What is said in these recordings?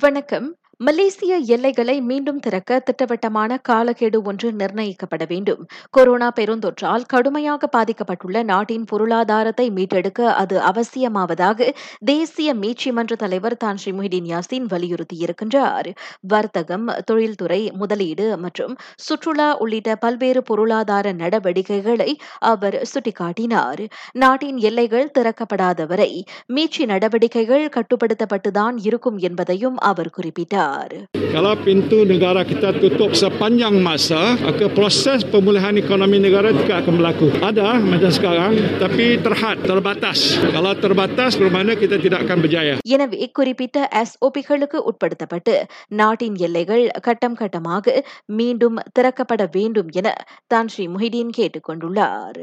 வணக்கம். மலேசிய எல்லைகளை மீண்டும் திறக்க திட்டவட்டமான காலக்கெடு ஒன்று நிர்ணயிக்கப்பட வேண்டும். கொரோனா பெருந்தொற்றால் கடுமையாக பாதிக்கப்பட்டுள்ள நாட்டின் பொருளாதாரத்தை மீட்டெடுக்க அது அவசியமாவதாக தேசிய மீட்சி மன்ற தலைவர் தான் ஸ்ரீ முஹிதீன் யாசின் வலியுறுத்தியிருக்கின்றார். வர்த்தகம் தொழில்துறை முதலீடு மற்றும் சுற்றுலா உள்ளிட்ட பல்வேறு பொருளாதார நடவடிக்கைகளை அவர் சுட்டிக்காட்டினார். நாட்டின் எல்லைகள் திறக்கப்படாதவரை மீட்சி நடவடிக்கைகள் கட்டுப்படுத்தப்பட்டுதான் இருக்கும் என்பதையும் அவர் குறிப்பிட்டார். Kalau pintu negara kita tutup sepanjang masa, maka proses pemulihan ekonomi negara tidak akan berlaku. Ada macam sekarang, tapi terhad, terbatas. Kalau terbatas, bermakna kita tidak akan berjaya. எனவே குறிப்பிட்ட எஸ்ஓபிகளுக்கு உட்படுத்தப்பட்டு நாட்டின் எல்லைகள் கட்டம் கட்டமாக மீண்டும் திறக்கப்பட வேண்டும் என தான் ஸ்ரீ முஹிதீன் கேட்டுக்கொண்டுள்ளார்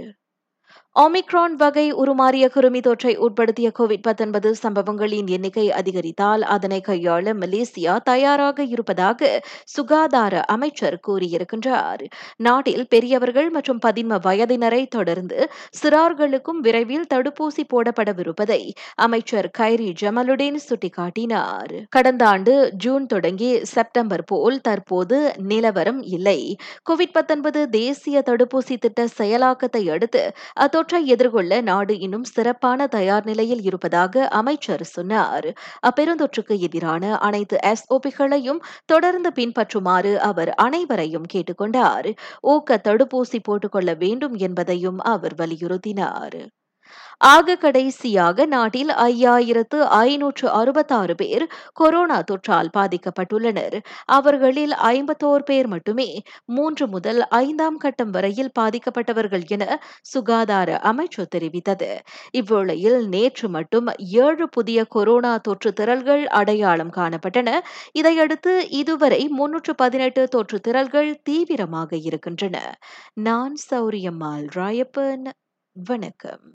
ஒமிக்ரான் வகை உருமாறிய கிருமி தொற்றை உட்படுத்திய கோவிட் 19 சம்பவங்களின் எண்ணிக்கை அதிகரித்தால் அதனை கையாள மலேசியா தயாராக இருப்பதாக சுகாதார அமைச்சர் கூறியிருக்கின்றார். நாட்டில் பெரியவர்கள் மற்றும் பதின்ம வயதினரை தொடர்ந்து சிறார்களுக்கும் விரைவில் தடுப்பூசி போடப்படவிருப்பதை அமைச்சர் கைரி ஜமலுடன் சுட்டிக்காட்டினார். கடந்த ஆண்டு ஜூன் தொடங்கி செப்டம்பர் போல் தற்போது நிலவரம் இல்லை. கோவிட் தேசிய தடுப்பூசி திட்ட செயலாக்கத்தை அடுத்து அத்தொற்றை எதிர்கொள்ள நாடு இன்னும் சிறப்பான தயார் நிலையில் இருப்பதாக அமைச்சர் சொன்னார். அப்பெருந்தொற்றுக்கு எதிரான அனைத்து எஸ்ஓபிகளையும் தொடர்ந்து பின்பற்றுமாறு அவர் அனைவரையும் கேட்டுக்கொண்டார். ஊக்க தடுப்பூசி போட்டுக்கொள்ள வேண்டும் என்பதையும் அவர் வலியுறுத்தினார். ஆக கடைசியாக நாட்டில் ஐயாயிரத்து ஐநூற்று அறுபத்தாறு பேர் கொரோனா தொற்றால் பாதிக்கப்பட்டுள்ளனர். அவர்களில் ஐம்பத்தோர் பேர் மட்டுமே மூன்று முதல் ஐந்தாம் கட்டம் வரையில் பாதிக்கப்பட்டவர்கள் என சுகாதார அமைச்சு தெரிவித்தது. இவ்வேளையில் நேற்று மட்டும் ஏழு புதிய கொரோனா தொற்று திரள்கள் அடையாளம் காணப்பட்டன. இதையடுத்து இதுவரை முன்னூற்று பதினெட்டு தொற்று திரள்கள் தீவிரமாக இருக்கின்றன. நான் சௌரியம்மாள் ராயப்பன் வணக்கம்.